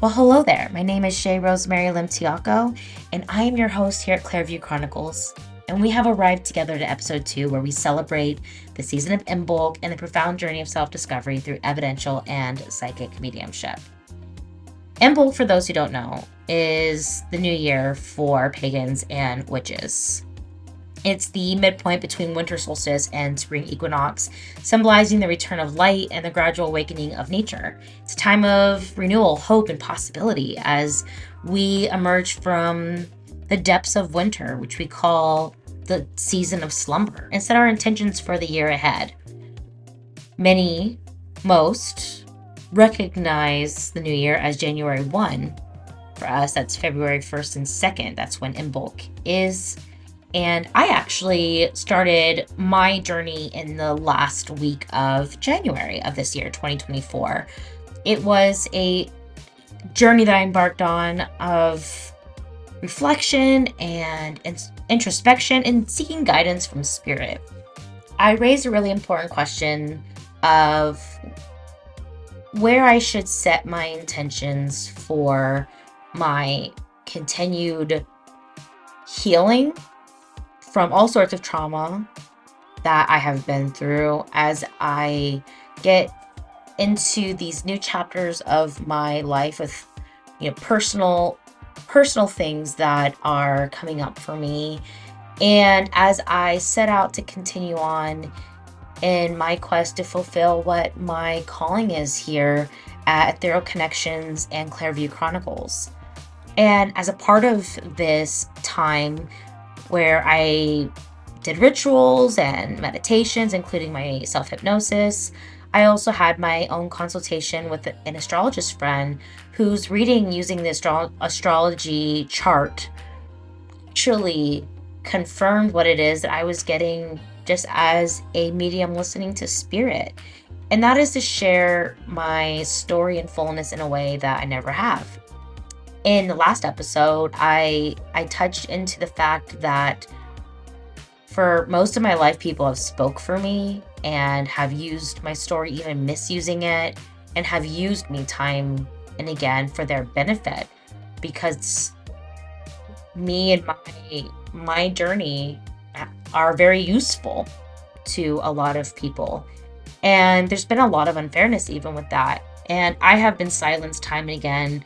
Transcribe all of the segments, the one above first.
Well, hello there. My name is Shae Rosemary Limtiaco, and I am your host here at Clairview Chronicles. And we have arrived together to episode two, where we celebrate the season of Imbolc and the profound journey of self discovery through evidential and psychic mediumship. Imbolc, for those who don't know, is the new year for pagans and witches. It's the midpoint between winter solstice and spring equinox, symbolizing the return of light and the gradual awakening of nature. It's a time of renewal, hope, and possibility as we emerge from the depths of winter, which we call the season of slumber, and set our intentions for the year ahead. Many, most, recognize the new year as January 1. For us, that's February 1st and 2nd. That's when Imbolc is and I actually started my journey in the last week of January of this year, 2024. It was a journey that I embarked on of reflection and introspection and seeking guidance from spirit. I raised a really important question of where I should set my intentions for my continued healing from all sorts of trauma that I have been through as I get into these new chapters of my life with you know personal personal things that are coming up for me and as I set out to continue on in my quest to fulfill what my calling is here at Ethereal Connections and Clairview Chronicles. And as a part of this time, where I did rituals and meditations, including my self hypnosis. I also had my own consultation with an astrologist friend whose reading using the astro- astrology chart actually confirmed what it is that I was getting just as a medium listening to spirit. And that is to share my story in fullness in a way that I never have in the last episode, I I touched into the fact that for most of my life people have spoke for me and have used my story even misusing it and have used me time and again for their benefit. Because me and my my journey are very useful to a lot of people. And there's been a lot of unfairness even with that. And i have been silenced time and again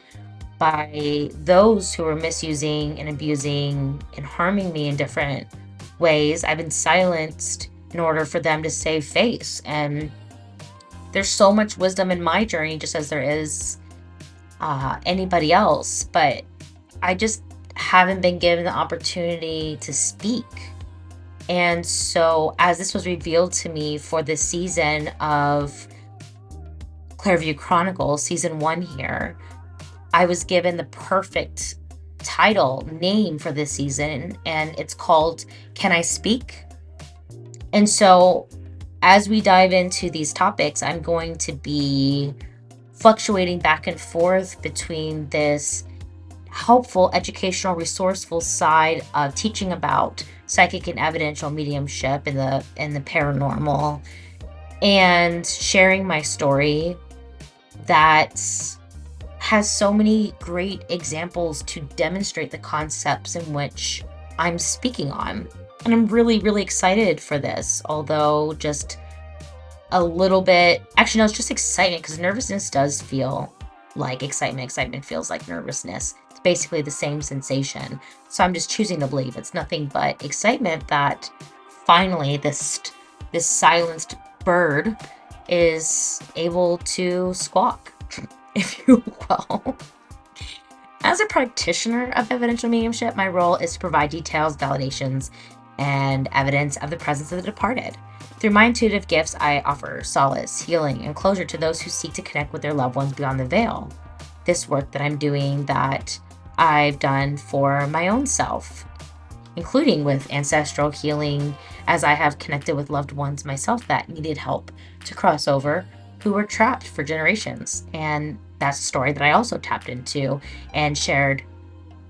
by those who are misusing and abusing and harming me in different ways. I've been silenced in order for them to save face. And there's so much wisdom in my journey, just as there is uh, anybody else. But I just haven't been given the opportunity to speak. And so, as this was revealed to me for the season of Clairview Chronicles, season one here, I was given the perfect title name for this season, and it's called Can I Speak? And so, as we dive into these topics, I'm going to be fluctuating back and forth between this helpful, educational, resourceful side of teaching about psychic and evidential mediumship and the and the paranormal and sharing my story that's has so many great examples to demonstrate the concepts in which I'm speaking on. And I'm really, really excited for this, although just a little bit. Actually, no, it's just excitement because nervousness does feel like excitement. Excitement feels like nervousness. It's basically the same sensation. So I'm just choosing to believe it's nothing but excitement that finally this this silenced bird is able to squawk. if you will. As a practitioner of evidential mediumship, my role is to provide details, validations, and evidence of the presence of the departed. Through my intuitive gifts, I offer solace, healing, and closure to those who seek to connect with their loved ones beyond the veil. This work that I'm doing that I've done for my own self, including with ancestral healing, as I have connected with loved ones myself that needed help to cross over who were trapped for generations. And that's a story that I also tapped into and shared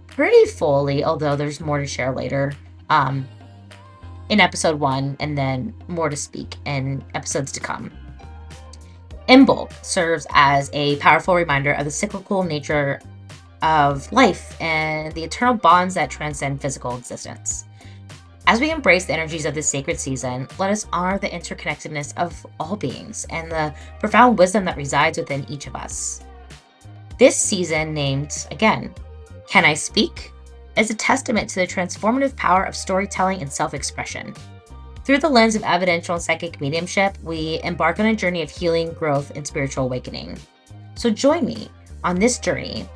pretty fully, although there's more to share later um, in episode one, and then more to speak in episodes to come. Imbolc serves as a powerful reminder of the cyclical nature of life and the eternal bonds that transcend physical existence. As we embrace the energies of this sacred season, let us honor the interconnectedness of all beings and the profound wisdom that resides within each of us. This season, named again, Can I Speak? is a testament to the transformative power of storytelling and self expression. Through the lens of evidential and psychic mediumship, we embark on a journey of healing, growth, and spiritual awakening. So join me on this journey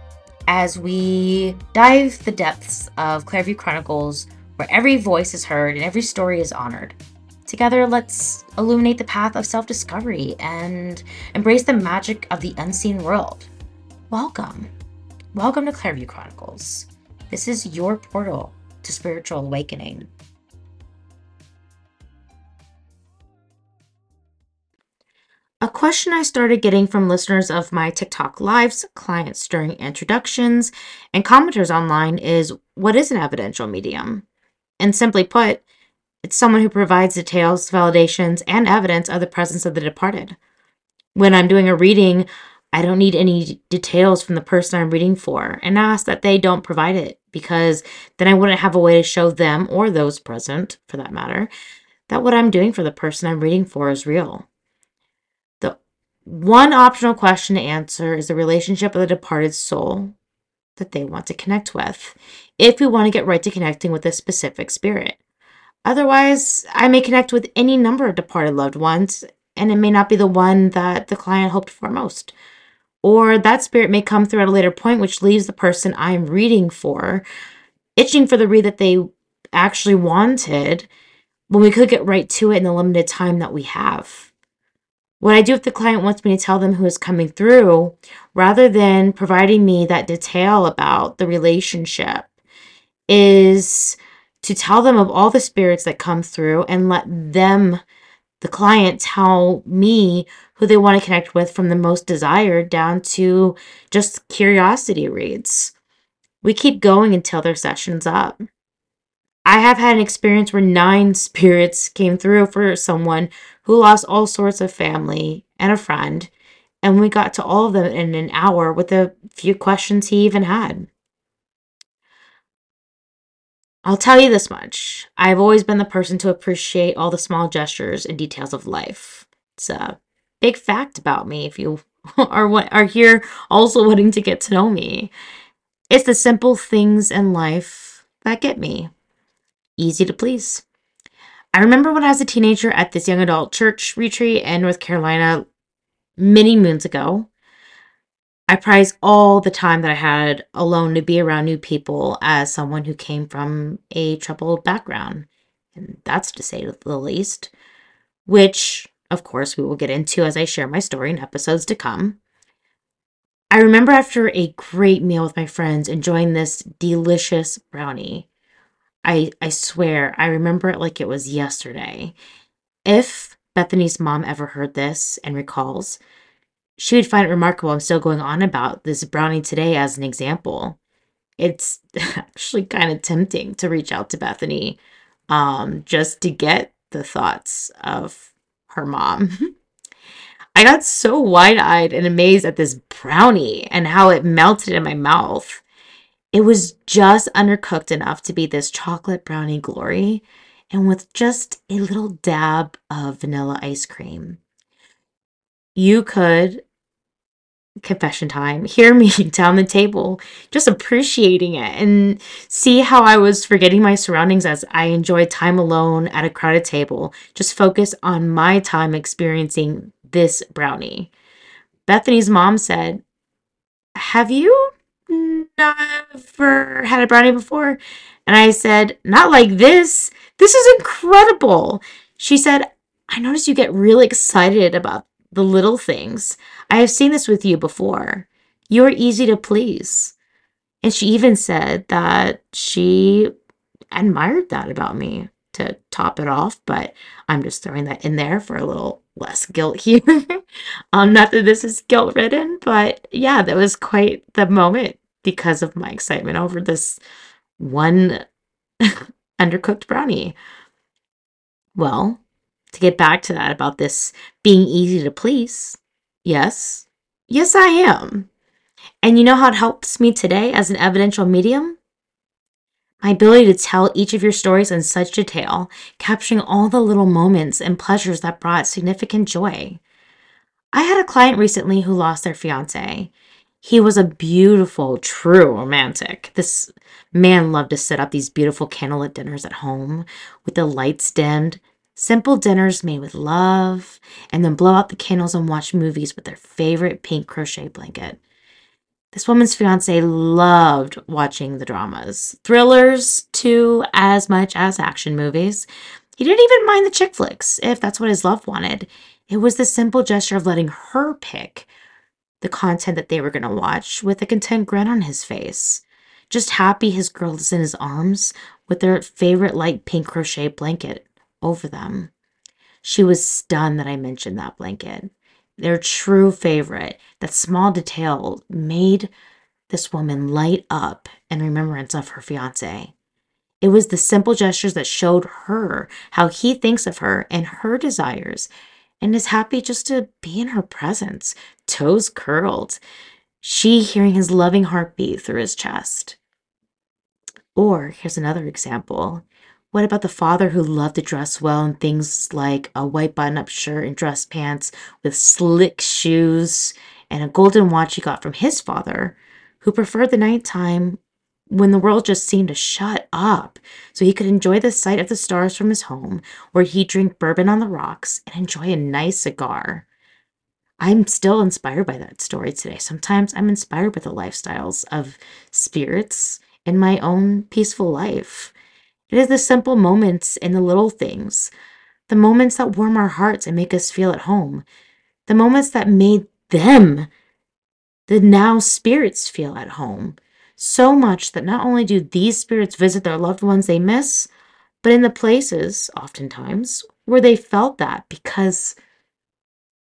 as we dive the depths of Clairview Chronicles, where every voice is heard and every story is honored. Together, let's illuminate the path of self discovery and embrace the magic of the unseen world. Welcome. Welcome to Clairview Chronicles. This is your portal to spiritual awakening. A question I started getting from listeners of my TikTok lives, clients during introductions, and commenters online is what is an evidential medium? And simply put, it's someone who provides details, validations, and evidence of the presence of the departed. When I'm doing a reading, I don't need any details from the person I'm reading for and ask that they don't provide it because then I wouldn't have a way to show them or those present, for that matter, that what I'm doing for the person I'm reading for is real. The one optional question to answer is the relationship of the departed soul that they want to connect with, if we want to get right to connecting with a specific spirit. Otherwise, I may connect with any number of departed loved ones, and it may not be the one that the client hoped for most. Or that spirit may come through at a later point, which leaves the person I'm reading for itching for the read that they actually wanted when we could get right to it in the limited time that we have. What I do if the client wants me to tell them who is coming through, rather than providing me that detail about the relationship, is to tell them of all the spirits that come through and let them, the client, tell me who they want to connect with from the most desired down to just curiosity reads. We keep going until their session's up. I have had an experience where nine spirits came through for someone who lost all sorts of family and a friend, and we got to all of them in an hour with a few questions he even had. I'll tell you this much I've always been the person to appreciate all the small gestures and details of life. It's a big fact about me if you are, what are here also wanting to get to know me. It's the simple things in life that get me easy to please. I remember when I was a teenager at this young adult church retreat in North Carolina many moons ago. I prized all the time that I had alone to be around new people as someone who came from a troubled background. And that's to say the least. Which, of course, we will get into as I share my story in episodes to come. I remember after a great meal with my friends enjoying this delicious brownie. I I swear I remember it like it was yesterday. If Bethany's mom ever heard this and recalls, she would find it remarkable I'm still going on about this brownie today as an example. It's actually kind of tempting to reach out to Bethany um, just to get the thoughts of her mom. I got so wide eyed and amazed at this brownie and how it melted in my mouth. It was just undercooked enough to be this chocolate brownie glory and with just a little dab of vanilla ice cream. You could, confession time, hear me down the table, just appreciating it and see how I was forgetting my surroundings as I enjoyed time alone at a crowded table, just focus on my time experiencing this brownie. Bethany's mom said, Have you never had a brownie before? And I said, Not like this. This is incredible. She said, I noticed you get really excited about the little things. I have seen this with you before. You are easy to please. And she even said that she admired that about me to top it off, but I'm just throwing that in there for a little less guilt here. um, not that this is guilt ridden, but yeah, that was quite the moment because of my excitement over this one undercooked brownie. Well, to get back to that about this being easy to please, Yes. Yes, I am. And you know how it helps me today as an evidential medium? My ability to tell each of your stories in such detail, capturing all the little moments and pleasures that brought significant joy. I had a client recently who lost their fiance. He was a beautiful, true romantic. This man loved to set up these beautiful candlelit dinners at home with the lights dimmed, simple dinners made with love, and then blow out the candles and watch movies with their favorite pink crochet blanket. This woman's fiance loved watching the dramas, thrillers too, as much as action movies. He didn't even mind the chick flicks, if that's what his love wanted. It was the simple gesture of letting her pick the content that they were going to watch with a content grin on his face. Just happy his girl is in his arms with their favorite light pink crochet blanket over them. She was stunned that I mentioned that blanket. Their true favorite. That small detail made this woman light up in remembrance of her fiance. It was the simple gestures that showed her how he thinks of her and her desires and is happy just to be in her presence, toes curled, she hearing his loving heartbeat through his chest. Or here's another example. What about the father who loved to dress well in things like a white button up shirt and dress pants with slick shoes and a golden watch he got from his father, who preferred the nighttime when the world just seemed to shut up so he could enjoy the sight of the stars from his home, where he'd drink bourbon on the rocks and enjoy a nice cigar. I'm still inspired by that story today. Sometimes I'm inspired by the lifestyles of spirits in my own peaceful life. It is the simple moments and the little things, the moments that warm our hearts and make us feel at home, the moments that made them, the now spirits, feel at home so much that not only do these spirits visit their loved ones they miss, but in the places, oftentimes, where they felt that because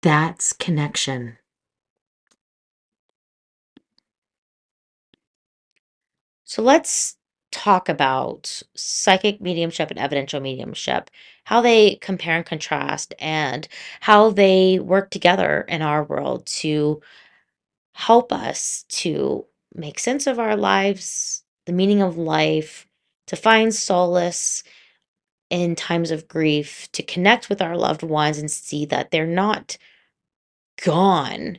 that's connection. So let's talk about psychic mediumship and evidential mediumship, how they compare and contrast, and how they work together in our world to help us to make sense of our lives, the meaning of life, to find solace in times of grief, to connect with our loved ones and see that they're not gone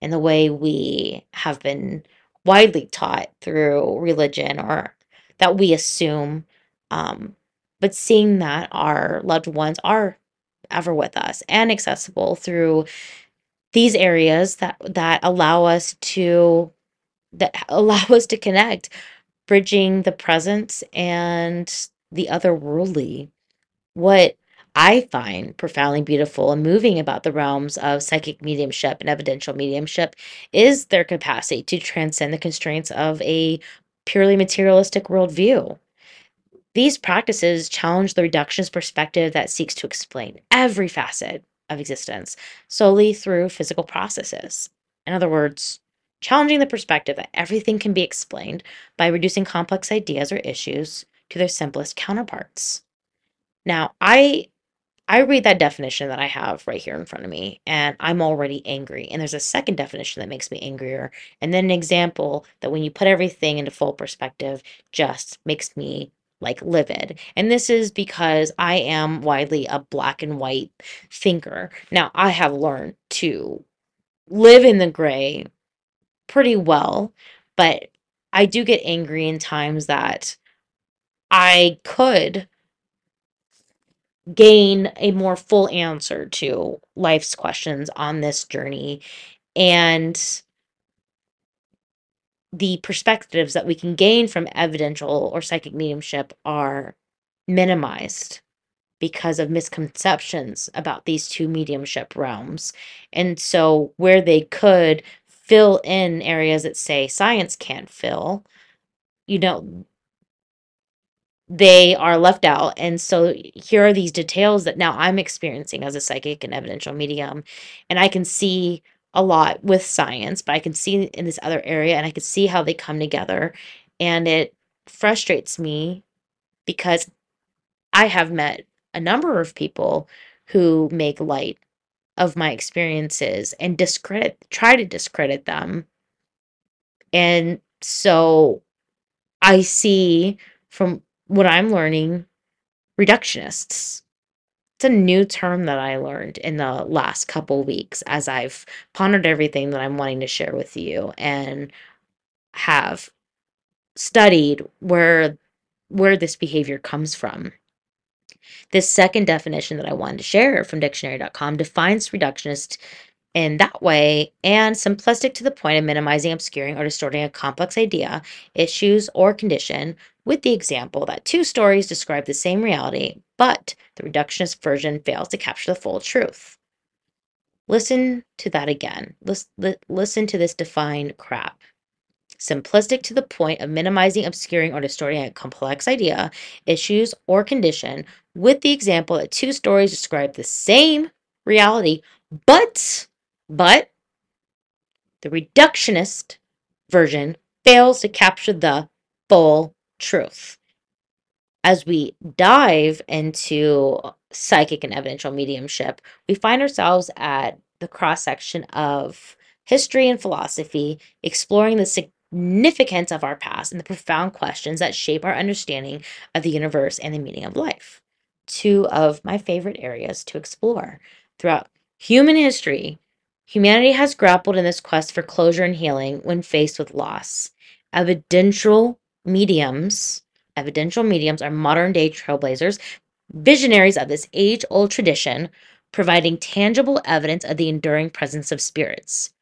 in the way we have been widely taught through religion or that we assume. Um, but seeing that our loved ones are ever with us and accessible through these areas that that allow us to that allow us to connect, bridging the present and the otherworldly. What I find profoundly beautiful and moving about the realms of psychic mediumship and evidential mediumship is their capacity to transcend the constraints of a purely materialistic worldview. These practices challenge the reductionist perspective that seeks to explain every facet of existence solely through physical processes. In other words, challenging the perspective that everything can be explained by reducing complex ideas or issues to their simplest counterparts. Now, I I read that definition that I have right here in front of me and I'm already angry. And there's a second definition that makes me angrier. And then an example that when you put everything into full perspective just makes me like livid. And this is because I am widely a black and white thinker. Now, I have learned to live in the gray pretty well, but I do get angry in times that I could gain a more full answer to life's questions on this journey and the perspectives that we can gain from evidential or psychic mediumship are minimized because of misconceptions about these two mediumship realms. And so, where they could fill in areas that say science can't fill, you know, they are left out. And so here are these details that now I'm experiencing as a psychic and evidential medium. And I can see a lot with science, but I can see in this other area and I can see how they come together. And it frustrates me because I have met a number of people who make light of my experiences and discredit try to discredit them. And so I see from what I'm learning reductionists. It's a new term that I learned in the last couple weeks as I've pondered everything that I'm wanting to share with you and have studied where where this behavior comes from. This second definition that I wanted to share from dictionary.com defines reductionist in that way and simplistic to the point of minimizing, obscuring, or distorting a complex idea, issues, or condition with the example that two stories describe the same reality, but the reductionist version fails to capture the full truth. Listen to that again. Listen to this defined crap simplistic to the point of minimizing, obscuring, or distorting a complex idea, issues, or condition, with the example that two stories describe the same reality, but, but, the reductionist version fails to capture the full truth. As we dive into psychic and evidential mediumship, we find ourselves at the cross section of history and philosophy, exploring the significance of our past and the profound questions that shape our understanding of the universe and the meaning of life. Two of my favorite areas to explore. Throughout human history, humanity has grappled in this quest for closure and healing when faced with loss. Evidential mediums, evidential mediums are modern day trailblazers, visionaries of this age old tradition, providing tangible evidence of the enduring presence of spirits.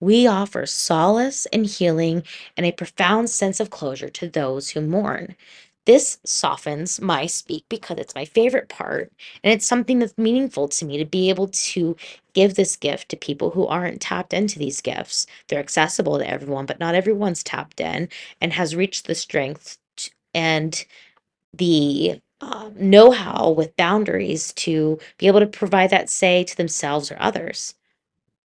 We offer solace and healing and a profound sense of closure to those who mourn. This softens my speak because it's my favorite part, and it's something that's meaningful to me to be able to give this gift to people who aren't tapped into these gifts. They're accessible to everyone, but not everyone's tapped in and has reached the strength and the uh, know how with boundaries to be able to provide that say to themselves or others.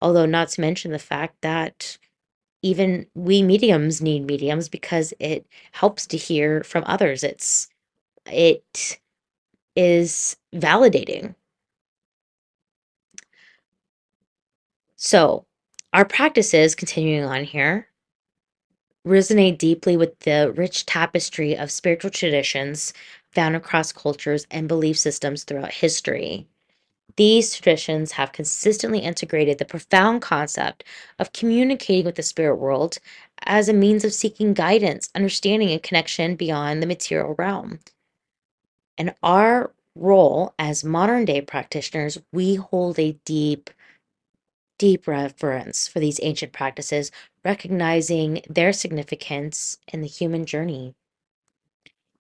Although, not to mention the fact that even we mediums need mediums because it helps to hear from others. It's, it is validating. So, our practices, continuing on here, resonate deeply with the rich tapestry of spiritual traditions found across cultures and belief systems throughout history. These traditions have consistently integrated the profound concept of communicating with the spirit world as a means of seeking guidance, understanding, and connection beyond the material realm. And our role as modern day practitioners, we hold a deep, deep reverence for these ancient practices, recognizing their significance in the human journey.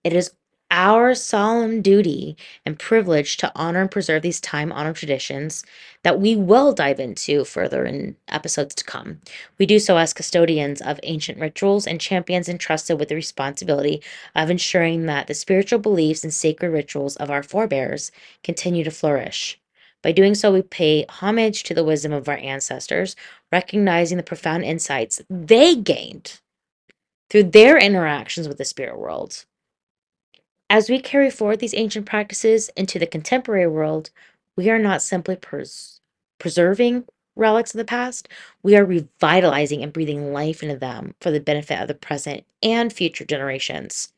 It is our solemn duty and privilege to honor and preserve these time honored traditions that we will dive into further in episodes to come. We do so as custodians of ancient rituals and champions entrusted with the responsibility of ensuring that the spiritual beliefs and sacred rituals of our forebears continue to flourish. By doing so, we pay homage to the wisdom of our ancestors, recognizing the profound insights they gained through their interactions with the spirit world. As we carry forward these ancient practices into the contemporary world, we are not simply pres- preserving relics of the past, we are revitalizing and breathing life into them for the benefit of the present and future generations.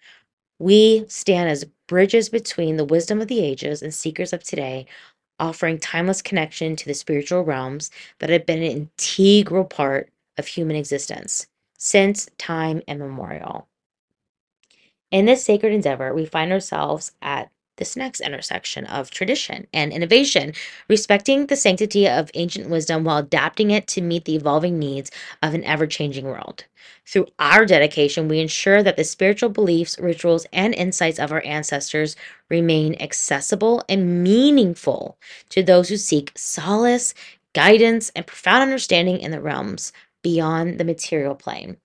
We stand as bridges between the wisdom of the ages and seekers of today, offering timeless connection to the spiritual realms that have been an integral part of human existence since time immemorial. In this sacred endeavor, we find ourselves at this next intersection of tradition and innovation, respecting the sanctity of ancient wisdom while adapting it to meet the evolving needs of an ever changing world. Through our dedication, we ensure that the spiritual beliefs, rituals, and insights of our ancestors remain accessible and meaningful to those who seek solace, guidance, and profound understanding in the realms beyond the material plane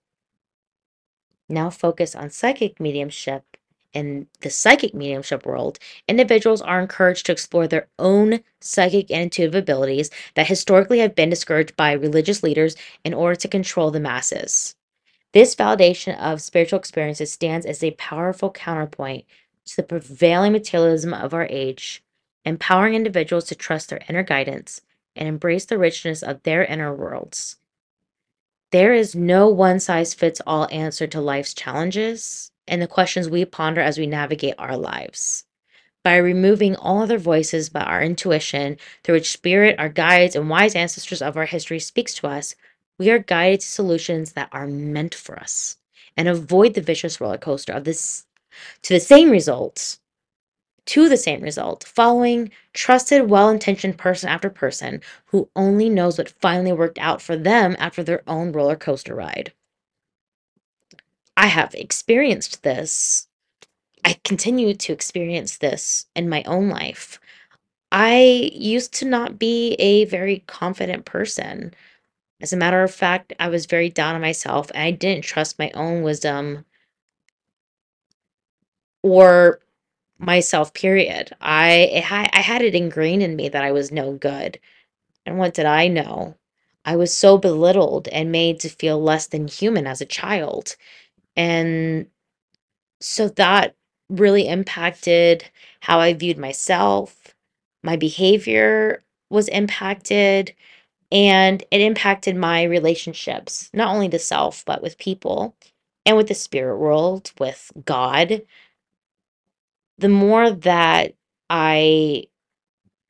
now focus on psychic mediumship in the psychic mediumship world, individuals are encouraged to explore their own psychic and intuitive abilities that historically have been discouraged by religious leaders in order to control the masses. This validation of spiritual experiences stands as a powerful counterpoint to the prevailing materialism of our age, empowering individuals to trust their inner guidance and embrace the richness of their inner worlds. There is no one size fits all answer to life's challenges and the questions we ponder as we navigate our lives. By removing all other voices but our intuition, through which spirit, our guides, and wise ancestors of our history speaks to us, we are guided to solutions that are meant for us and avoid the vicious roller coaster of this to the same results to the same result, following trusted, well intentioned person after person who only knows what finally worked out for them after their own roller coaster ride. I have experienced this. I continue to experience this in my own life. I used to not be a very confident person. As a matter of fact, I was very down on myself and I didn't trust my own wisdom or myself period. I i had it ingrained in me that i was no good. And what did i know? I was so belittled and made to feel less than human as a child. And so that really impacted how i viewed myself my behavior was impacted and it impacted my relationships not only to self but with people and with the spirit world with god the more that I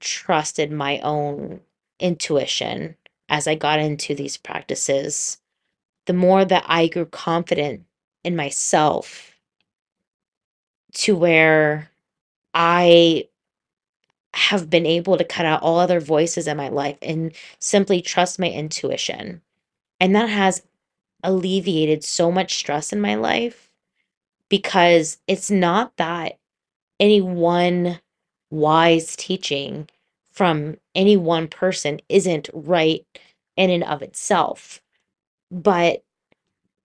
trusted my own intuition as I got into these practices, the more that I grew confident in myself to where I have been able to cut out all other voices in my life and simply trust my intuition. And that has alleviated so much stress in my life because it's not that any one wise teaching from any one person isn't right in and of itself. But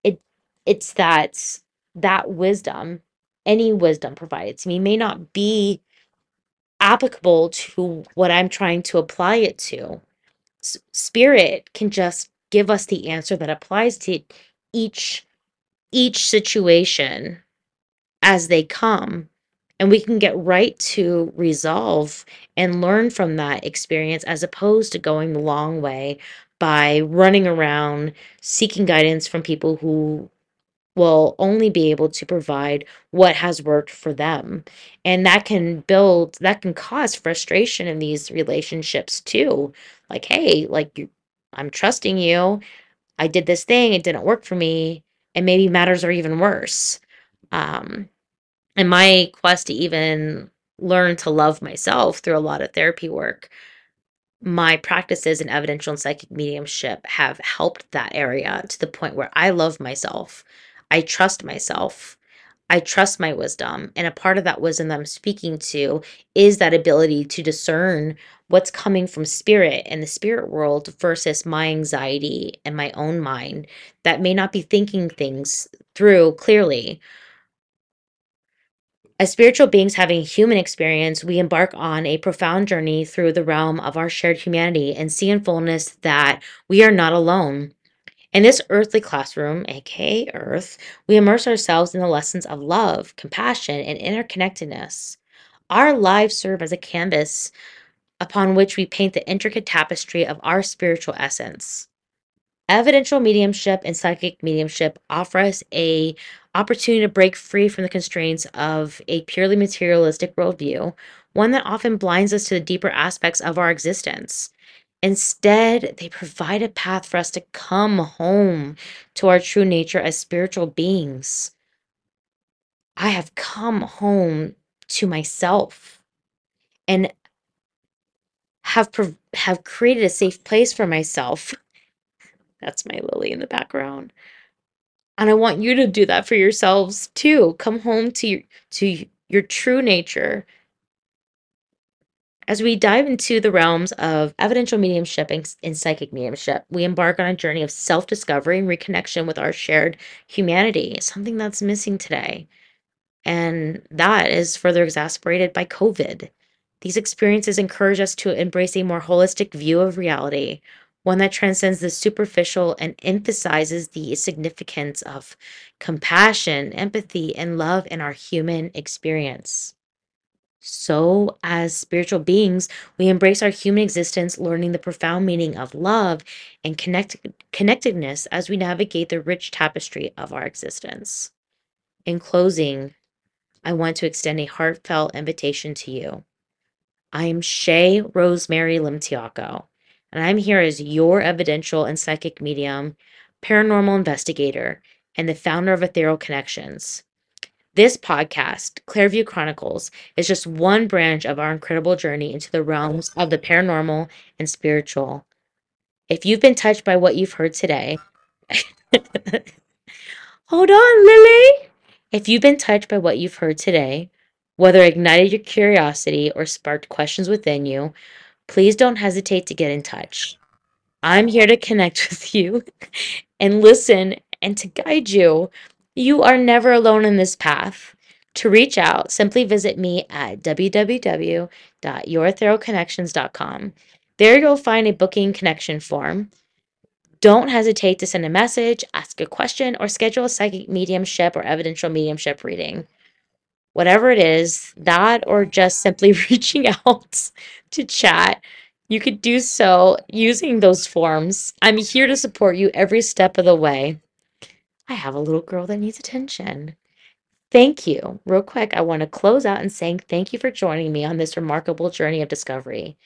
it it's that that wisdom any wisdom provided to me may not be applicable to what i'm trying to apply it to. S- spirit can just give us the answer that applies to each each situation as they come and we can get right to resolve and learn from that experience as opposed to going the long way by running around seeking guidance from people who will only be able to provide what has worked for them. And that can build, that can cause frustration in these relationships too. Like, hey, like, you, I'm trusting you. I did this thing, it didn't work for me. And maybe matters are even worse. Um, and my quest to even learn to love myself through a lot of therapy work my practices in evidential and psychic mediumship have helped that area to the point where I love myself. I trust myself. I trust my wisdom. And a part of that wisdom that I'm speaking to is that ability to discern what's coming from spirit and the spirit world versus my anxiety and my own mind that may not be thinking things through clearly. As spiritual beings having human experience, we embark on a profound journey through the realm of our shared humanity and see in fullness that we are not alone. In this earthly classroom, aka Earth, we immerse ourselves in the lessons of love, compassion, and interconnectedness. Our lives serve as a canvas upon which we paint the intricate tapestry of our spiritual essence. Evidential mediumship and psychic mediumship offer us a opportunity to break free from the constraints of a purely materialistic worldview, one that often blinds us to the deeper aspects of our existence. Instead, they provide a path for us to come home to our true nature as spiritual beings. I have come home to myself and have have created a safe place for myself. That's my lily in the background and I want you to do that for yourselves too. Come home to your, to your true nature. As we dive into the realms of evidential mediumship and, psychic mediumship, we embark on a journey of self discovery and reconnection with our shared humanity, something that's missing today. And that is further exacerbated by COVID. These experiences encourage us to embrace a more holistic view of reality, one that transcends the superficial and emphasizes the significance of compassion, empathy, and love in our human experience. So, as spiritual beings, we embrace our human existence, learning the profound meaning of love and connect- connectedness as we navigate the rich tapestry of our existence. In closing, I want to extend a heartfelt invitation to you. I am Shae Rosemary Limtiaco, and I'm here as your evidential and psychic medium, paranormal investigator, and the founder of Ethereal Connections. This podcast, Clairview Chronicles, is just one branch of our incredible journey into the realms of the paranormal and spiritual. If you've been touched by what you've heard today, hold on, Lily. If you've been touched by what you've heard today, whether it ignited your curiosity or sparked questions within you, please don't hesitate to get in touch. I'm here to connect with you and listen and to guide you you are never alone in this path. To reach out, simply visit me at www.etherealconnections.com. There you'll find a booking connection form. Don't hesitate to send a message, ask a question, or schedule a psychic mediumship or evidential mediumship reading. Whatever it is, that or just simply reaching out to chat, you could do so using those forms. I'm here to support you every step of the way. I have a little girl that needs attention. Thank you. Real quick, I want to close out and saying thank you for joining me on this remarkable journey of discovery.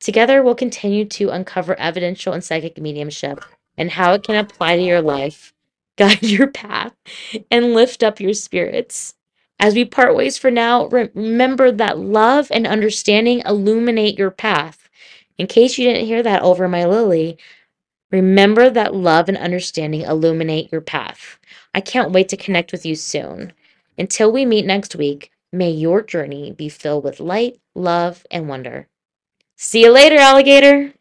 Together, we'll continue to uncover evidential and psychic mediumship and how it can apply to your life, guide your path, and lift up your spirits. As we part ways for now, remember that love and understanding illuminate your path. In case you didn't hear that over my lily, Remember that love and understanding illuminate your path. I can't wait to connect with you soon. Until we meet next week, may your journey be filled with light, love, and wonder. See you later, alligator!